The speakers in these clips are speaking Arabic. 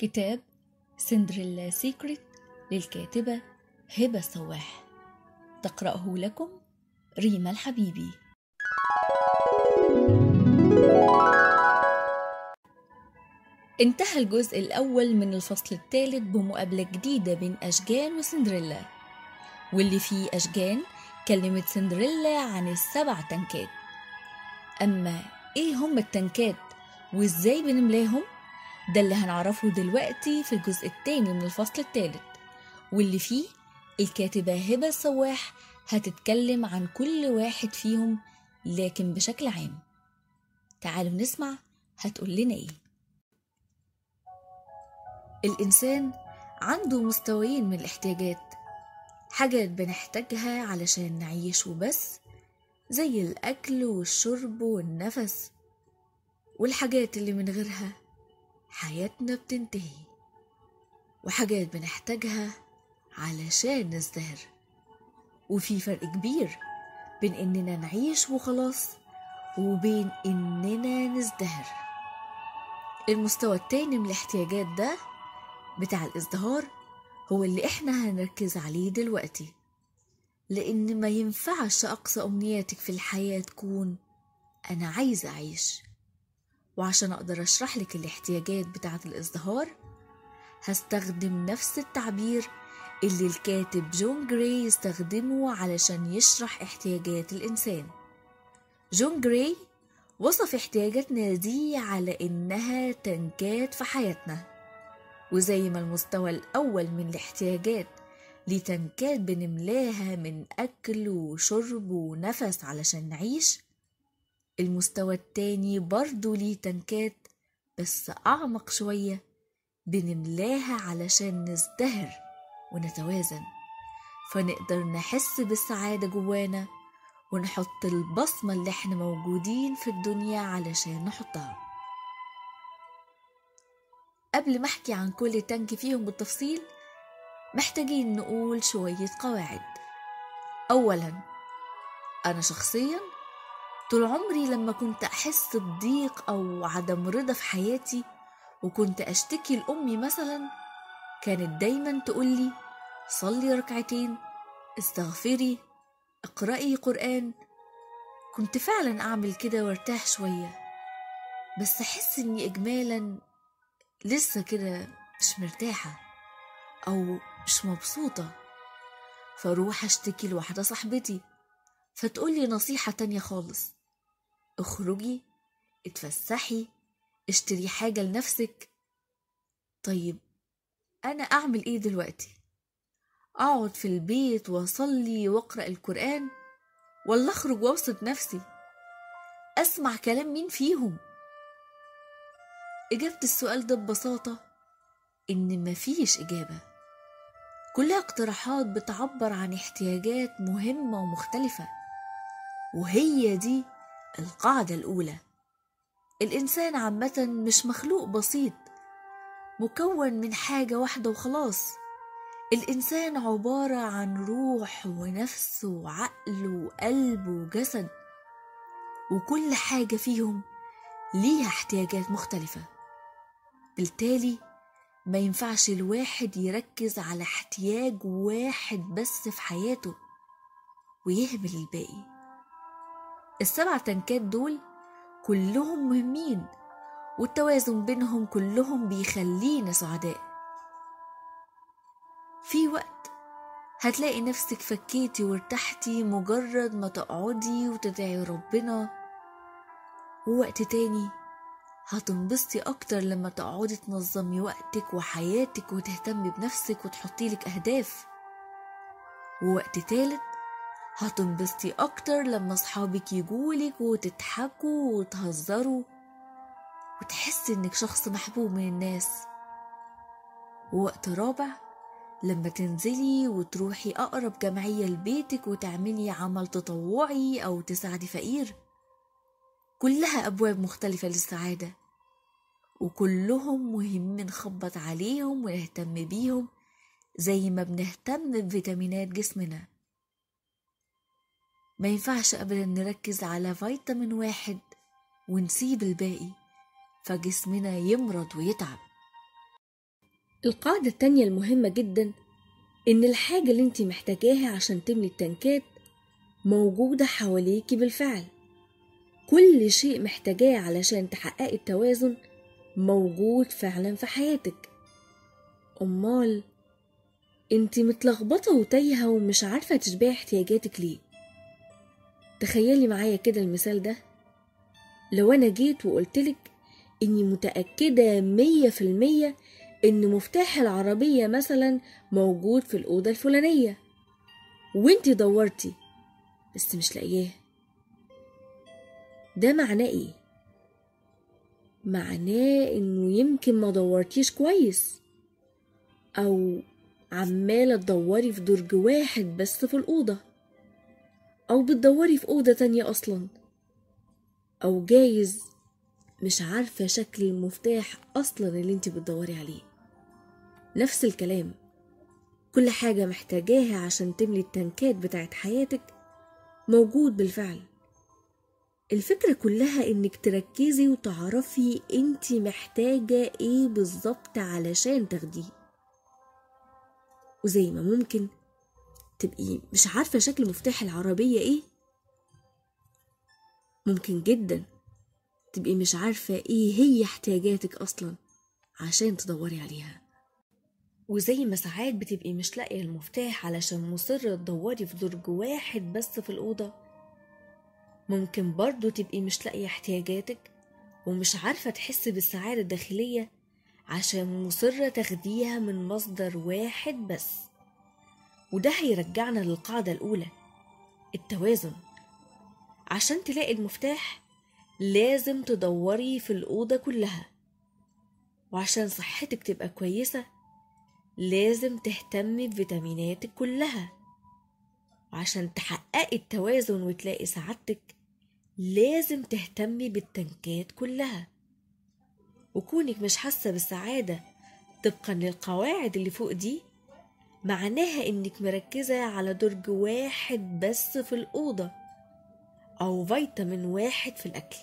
كتاب سندريلا سيكريت للكاتبة هبة سواح تقرأه لكم ريما الحبيبي. انتهى الجزء الأول من الفصل الثالث بمقابلة جديدة بين أشجان وسندريلا واللي فيه أشجان كلمت سندريلا عن السبع تنكات. أما إيه هم التنكات وإزاي بنملاهم؟ ده اللي هنعرفه دلوقتي في الجزء الثاني من الفصل الثالث واللي فيه الكاتبة هبة السواح هتتكلم عن كل واحد فيهم لكن بشكل عام. تعالوا نسمع هتقول لنا إيه. الإنسان عنده مستويين من الاحتياجات حاجات بنحتاجها علشان نعيش وبس زي الأكل والشرب والنفس والحاجات اللي من غيرها. حياتنا بتنتهي. وحاجات بنحتاجها علشان نزدهر. وفي فرق كبير بين إننا نعيش وخلاص وبين إننا نزدهر. المستوى التاني من الاحتياجات ده بتاع الإزدهار هو اللي إحنا هنركز عليه دلوقتي. لأن ما ينفعش أقصى أمنياتك في الحياة تكون أنا عايزة أعيش. وعشان أقدر أشرح لك الاحتياجات بتاعة الإزدهار هستخدم نفس التعبير اللي الكاتب جون جراي استخدمه علشان يشرح احتياجات الإنسان. جون جراي وصف احتياجاتنا دي على إنها تنكات في حياتنا وزي ما المستوى الأول من الاحتياجات ليه تنكات بنملاها من أكل وشرب ونفس علشان نعيش المستوى التاني برضه ليه تنكات بس أعمق شوية بنملاها علشان نزدهر ونتوازن. فنقدر نحس بالسعادة جوانا ونحط البصمة اللي إحنا موجودين في الدنيا علشان نحطها. قبل ما أحكي عن كل تنك فيهم بالتفصيل محتاجين نقول شوية قواعد. أولا أنا شخصيا طول عمري لما كنت أحس بضيق أو عدم رضا في حياتي وكنت أشتكي لأمي مثلا كانت دايما تقولي صلي ركعتين استغفري اقرأي قرآن. كنت فعلا أعمل كده وأرتاح شوية بس أحس إني إجمالا لسه كده مش مرتاحة أو مش مبسوطة. فأروح أشتكي لواحدة صاحبتي فتقولي نصيحة تانية خالص. اخرجي اتفسحي اشتري حاجة لنفسك طيب أنا أعمل إيه دلوقتي؟ أقعد في البيت وأصلي وأقرأ القرآن ولا أخرج وأبسط نفسي؟ أسمع كلام مين فيهم؟ إجابة السؤال ده ببساطة إن مفيش إجابة كلها اقتراحات بتعبر عن احتياجات مهمة ومختلفة وهي دي القاعدة الأولى. الإنسان عامة مش مخلوق بسيط مكون من حاجة واحدة وخلاص. الإنسان عبارة عن روح ونفس وعقل وقلب وجسد وكل حاجة فيهم ليها احتياجات مختلفة. بالتالي ما ينفعش الواحد يركز على احتياج واحد بس في حياته ويهمل الباقي. السبع تنكات دول كلهم مهمين والتوازن بينهم كلهم بيخلينا سعداء. في وقت هتلاقي نفسك فكيتي وارتحتي مجرد ما تقعدي وتدعي ربنا ووقت تاني هتنبسطي أكتر لما تقعدي تنظمي وقتك وحياتك وتهتمي بنفسك وتحطيلك أهداف. ووقت تالت هتنبسطي أكتر لما صحابك يجولك وتضحكوا وتهزروا وتحسي إنك شخص محبوب من الناس. ووقت رابع لما تنزلي وتروحي أقرب جمعية لبيتك وتعملي عمل تطوعي أو تساعدي فقير كلها أبواب مختلفة للسعادة. وكلهم مهم نخبط عليهم ونهتم بيهم زي ما بنهتم بفيتامينات جسمنا. ما ينفعش أبدا نركز على فيتامين واحد ونسيب الباقي فجسمنا يمرض ويتعب. القاعدة التانية المهمة جدا إن الحاجة اللي انت محتاجاها عشان تملي التنكات موجودة حواليكي بالفعل. كل شيء محتاجاه علشان تحققي التوازن موجود فعلا في حياتك. أمال انت متلخبطة وتايهة ومش عارفة تشبعي احتياجاتك ليه. تخيلي معايا كده المثال ده. لو أنا جيت وقلتلك إني متأكدة مية في المية إن مفتاح العربية مثلا موجود في الأوضة الفلانية وانتي دورتي بس مش لاقياه. ده معناه إيه؟ معناه إنه يمكن ما دورتيش كويس أو عمالة تدوري في درج واحد بس في الأوضة. أو بتدوري في أوضة تانية أصلا. أو جايز مش عارفة شكل المفتاح أصلا اللي انت بتدوري عليه. نفس الكلام. كل حاجة محتاجاها عشان تملي التنكات بتاعت حياتك موجود بالفعل. الفكرة كلها إنك تركزي وتعرفي انت محتاجة إيه بالظبط علشان تاخديه. وزي ما ممكن تبقي مش عارفة شكل مفتاح العربية إيه؟ ممكن جدا تبقي مش عارفة إيه هي احتياجاتك أصلا عشان تدوري عليها. وزي ما ساعات بتبقي مش لاقية المفتاح علشان مصرة تدوري في درج واحد بس في الأوضة. ممكن برضو تبقي مش لاقية احتياجاتك ومش عارفة تحسي بالسعادة الداخلية عشان مصرة تاخديها من مصدر واحد بس. وده هيرجعنا للقاعدة الأولى التوازن. عشان تلاقي المفتاح لازم تدوري في الأوضة كلها. وعشان صحتك تبقى كويسة لازم تهتمي بفيتاميناتك كلها. وعشان تحققي التوازن وتلاقي سعادتك لازم تهتمي بالتنكات كلها. وكونك مش حاسة بالسعادة طبقا للقواعد اللي فوق دي معناها إنك مركزة على درج واحد بس في الأوضة أو فيتامين واحد في الأكل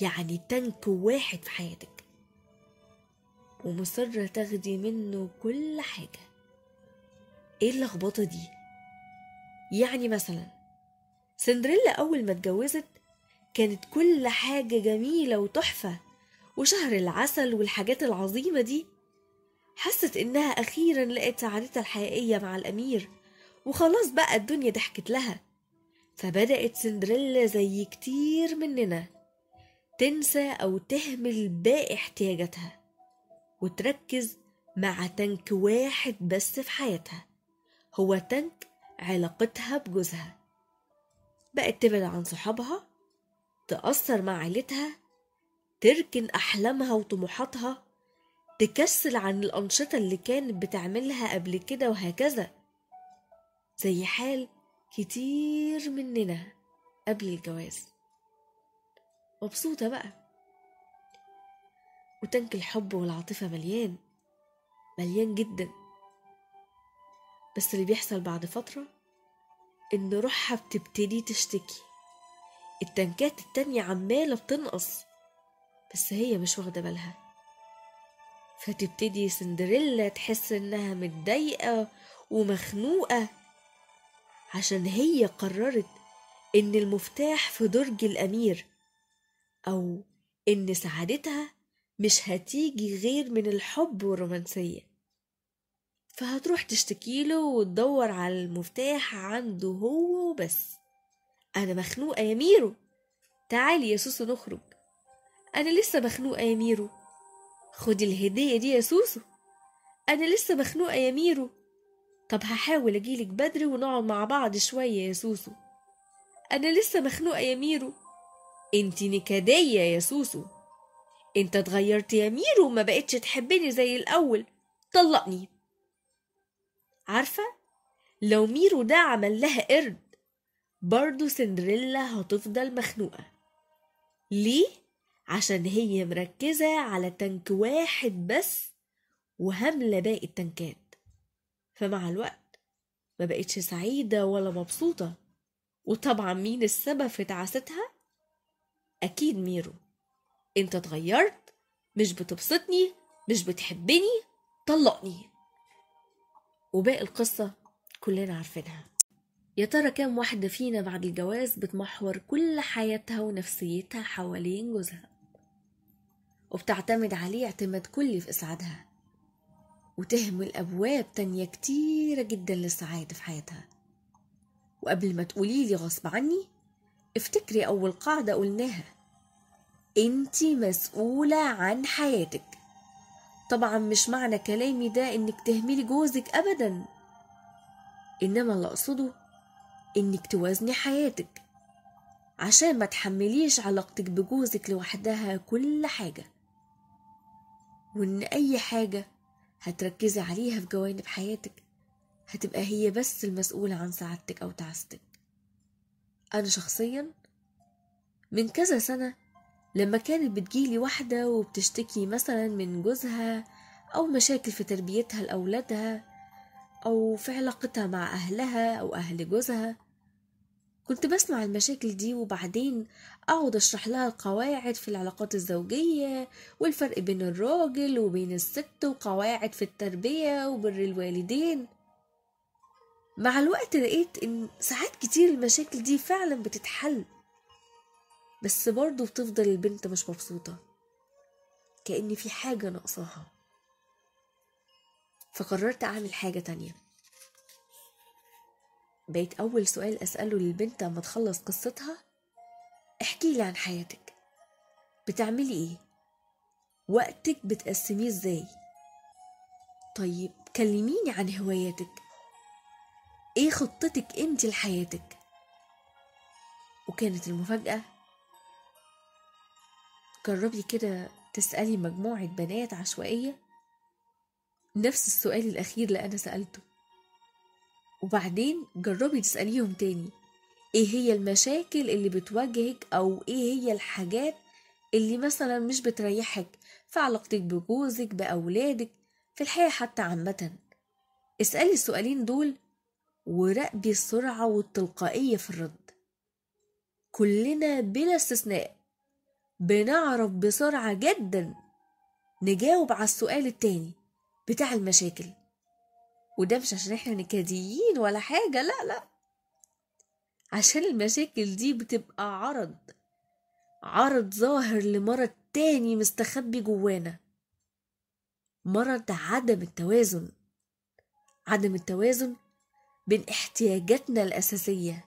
يعني تنك واحد في حياتك ومصرة تاخدي منه كل حاجة إيه اللخبطة دي؟ يعني مثلا سندريلا أول ما اتجوزت كانت كل حاجة جميلة وتحفة وشهر العسل والحاجات العظيمة دي حست إنها أخيرا لقت سعادتها الحقيقية مع الأمير وخلاص بقى الدنيا ضحكت لها. فبدأت سندريلا زي كتير مننا تنسى أو تهمل باقي احتياجاتها وتركز مع تنك واحد بس في حياتها. هو تنك علاقتها بجوزها. بقت تبعد عن صحابها تأثر مع عيلتها تركن أحلامها وطموحاتها تكسل عن الأنشطة اللي كانت بتعملها قبل كده وهكذا. زي حال كتير مننا قبل الجواز. مبسوطة بقى. وتنك الحب والعاطفة مليان. مليان جدا. بس اللي بيحصل بعد فترة إن روحها بتبتدي تشتكي. التنكات التانية عمالة بتنقص. بس هي مش واخدة بالها. فتبتدي سندريلا تحس إنها متضايقة ومخنوقة عشان هي قررت إن المفتاح في درج الأمير أو إن سعادتها مش هتيجي غير من الحب والرومانسية. فهتروح تشتكيله وتدور على المفتاح عنده هو وبس. أنا مخنوقة يا ميرو. تعالي يا سوسو نخرج. أنا لسه مخنوقة يا ميرو. خدي الهدية دي يا سوسو. أنا لسه مخنوقة يا ميرو. طب هحاول أجيلك بدري ونقعد مع بعض شوية يا سوسو. أنا لسه مخنوقة يا ميرو. انتي نكدية يا سوسو. أنت اتغيرت يا ميرو وما بقتش تحبني زي الأول. طلقني. عارفة؟ لو ميرو ده عمل لها قرد برضو سندريلا هتفضل مخنوقة. ليه؟ عشان هي مركزة على tank واحد بس وهاملة باقي التنكات فمع الوقت ما بقتش سعيدة ولا مبسوطة. وطبعا مين السبب في تعاستها؟ أكيد ميرو. أنت اتغيرت مش بتبسطني مش بتحبني طلقني. وباقي القصة كلنا عارفينها. يا ترى كام واحدة فينا بعد الجواز بتمحور كل حياتها ونفسيتها حوالين جوزها؟ وبتعتمد عليه اعتماد كلي في إسعادها وتهمل أبواب تانية كتيرة جدا للسعادة في حياتها. وقبل ما تقوليلي غصب عني افتكري أول قاعدة قلناها انتي مسؤولة عن حياتك. طبعا مش معنى كلامي ده إنك تهملي جوزك ابدا إنما اللي أقصده إنك توازني حياتك عشان ما تحمليش علاقتك بجوزك لوحدها كل حاجة. وإن أي حاجة هتركزي عليها في جوانب حياتك هتبقى هي بس المسؤولة عن سعادتك أو تعاستك. أنا شخصيا من كذا سنة لما كانت بتجيلي واحدة وبتشتكي مثلا من جوزها أو مشاكل في تربيتها لأولادها أو في علاقتها مع أهلها أو أهل جوزها كنت بسمع المشاكل دي وبعدين أقعد أشرح لها القواعد في العلاقات الزوجية والفرق بين الراجل وبين الست وقواعد في التربية وبر الوالدين. مع الوقت لقيت إن ساعات كتير المشاكل دي فعلا بتتحل بس برضه بتفضل البنت مش مبسوطة كأن في حاجة ناقصاها. فقررت أعمل حاجة تانية. بقيت أول سؤال أسأله للبنت لما تخلص قصتها؟ احكي لي عن حياتك. بتعملي إيه؟ وقتك بتقسميه إزاي؟ طيب كلميني عن هواياتك. إيه خطتك أنت لحياتك؟ وكانت المفاجأة؟ جربي كده تسألي مجموعة بنات عشوائية نفس السؤال الأخير اللي أنا سألته. وبعدين جربي تسأليهم تاني إيه هي المشاكل اللي بتواجهك أو إيه هي الحاجات اللي مثلا مش بتريحك في علاقتك بجوزك بأولادك في الحياة حتى عامة؟ اسألي السؤالين دول وراقبي السرعة والتلقائية في الرد. كلنا بلا استثناء بنعرف بسرعة جدا نجاوب على السؤال التاني بتاع المشاكل. وده مش عشان إحنا نكديين ولا حاجة لا لا. عشان المشاكل دي بتبقى عرض عرض ظاهر لمرض تاني مستخبي جوانا. مرض عدم التوازن عدم التوازن بين احتياجاتنا الأساسية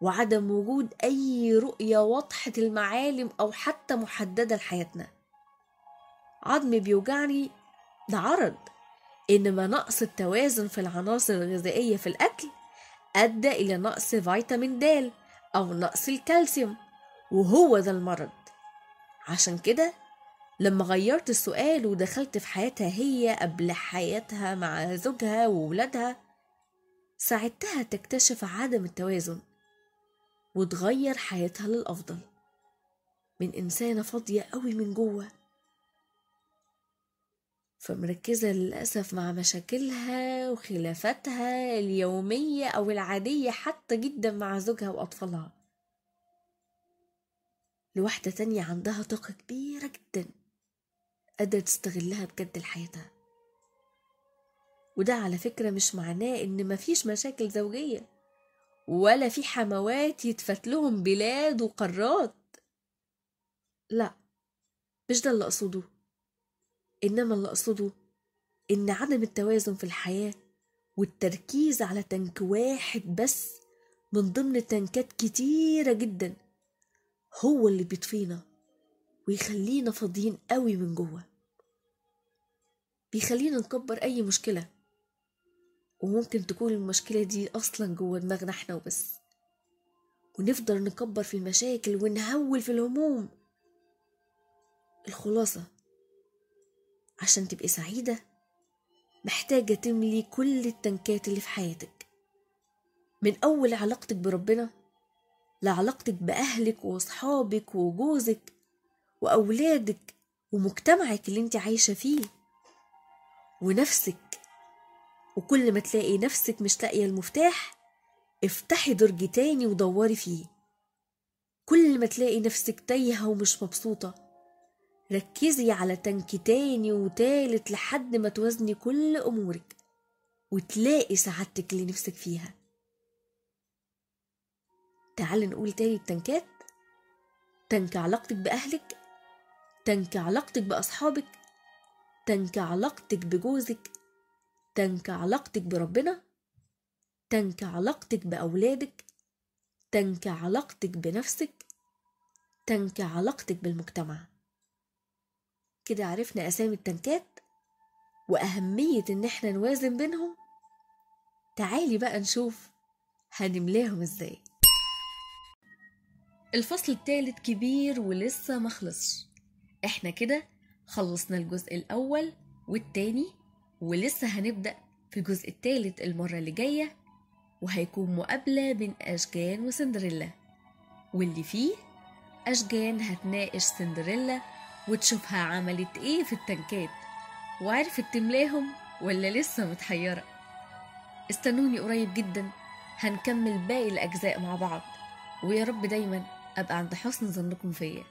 وعدم وجود أي رؤية واضحة المعالم أو حتى محددة لحياتنا. عظمي بيوجعني ده عرض. إنما نقص التوازن في العناصر الغذائية في الأكل أدى إلى نقص فيتامين د أو نقص الكالسيوم وهو ده المرض. عشان كده لما غيرت السؤال ودخلت في حياتها هي قبل حياتها مع زوجها وولادها ساعدتها تكتشف عدم التوازن وتغير حياتها للأفضل. من إنسانة فاضية قوي من جوه. فمركزة للأسف مع مشاكلها وخلافاتها اليومية أو العادية حتى جدا مع زوجها وأطفالها. لواحدة تانية عندها طاقة كبيرة جدا قادرة تستغلها بجد لحياتها. وده على فكرة مش معناه إن مفيش مشاكل زوجية ولا في حموات يتفتلهم بلاد وقارات. لا مش ده اللي أقصده. إنما اللي أقصده إن عدم التوازن في الحياة والتركيز على تنك واحد بس من ضمن تنكات كتيرة جدا هو اللي بيطفينا ويخلينا فاضيين قوي من جوه. بيخلينا نكبر أي مشكلة وممكن تكون المشكلة دي أصلا جوه دماغنا إحنا وبس. ونفضل نكبر في المشاكل ونهول في الهموم. الخلاصة عشان تبقي سعيدة. محتاجة تملي كل التنكات اللي في حياتك. من أول علاقتك بربنا لعلاقتك بأهلك وأصحابك وجوزك وأولادك ومجتمعك اللي انت عايشة فيه. ونفسك. وكل ما تلاقي نفسك مش لاقية المفتاح افتحي درج تاني ودوري فيه. كل ما تلاقي نفسك تايهة ومش مبسوطة ركزي على تنك تاني وتالت لحد ما توازني كل أمورك وتلاقي سعادتك اللي نفسك فيها. تعال نقول تاني التنكات تنك علاقتك بأهلك تنك علاقتك بأصحابك تنك علاقتك بجوزك تنك علاقتك بربنا تنك علاقتك بأولادك تنك علاقتك بنفسك تنك علاقتك بالمجتمع. كده عرفنا أسامي التنكات وأهمية إن إحنا نوازن بينهم؟ تعالي بقى نشوف هنملاهم إزاي. الفصل التالت كبير ولسه مخلصش إحنا كده خلصنا الجزء الأول والتاني ولسه هنبدأ في الجزء التالت المرة اللي جاية وهيكون مقابلة بين أشجان وسندريلا. واللي فيه أشجان هتناقش سندريلا وتشوفها عملت إيه في التنكات؟ وعرفت تملاهم ولا لسه متحيرة؟ استنوني قريب جدا هنكمل باقي الأجزاء مع بعض ويا رب دايما أبقى عند حسن ظنكم فيا.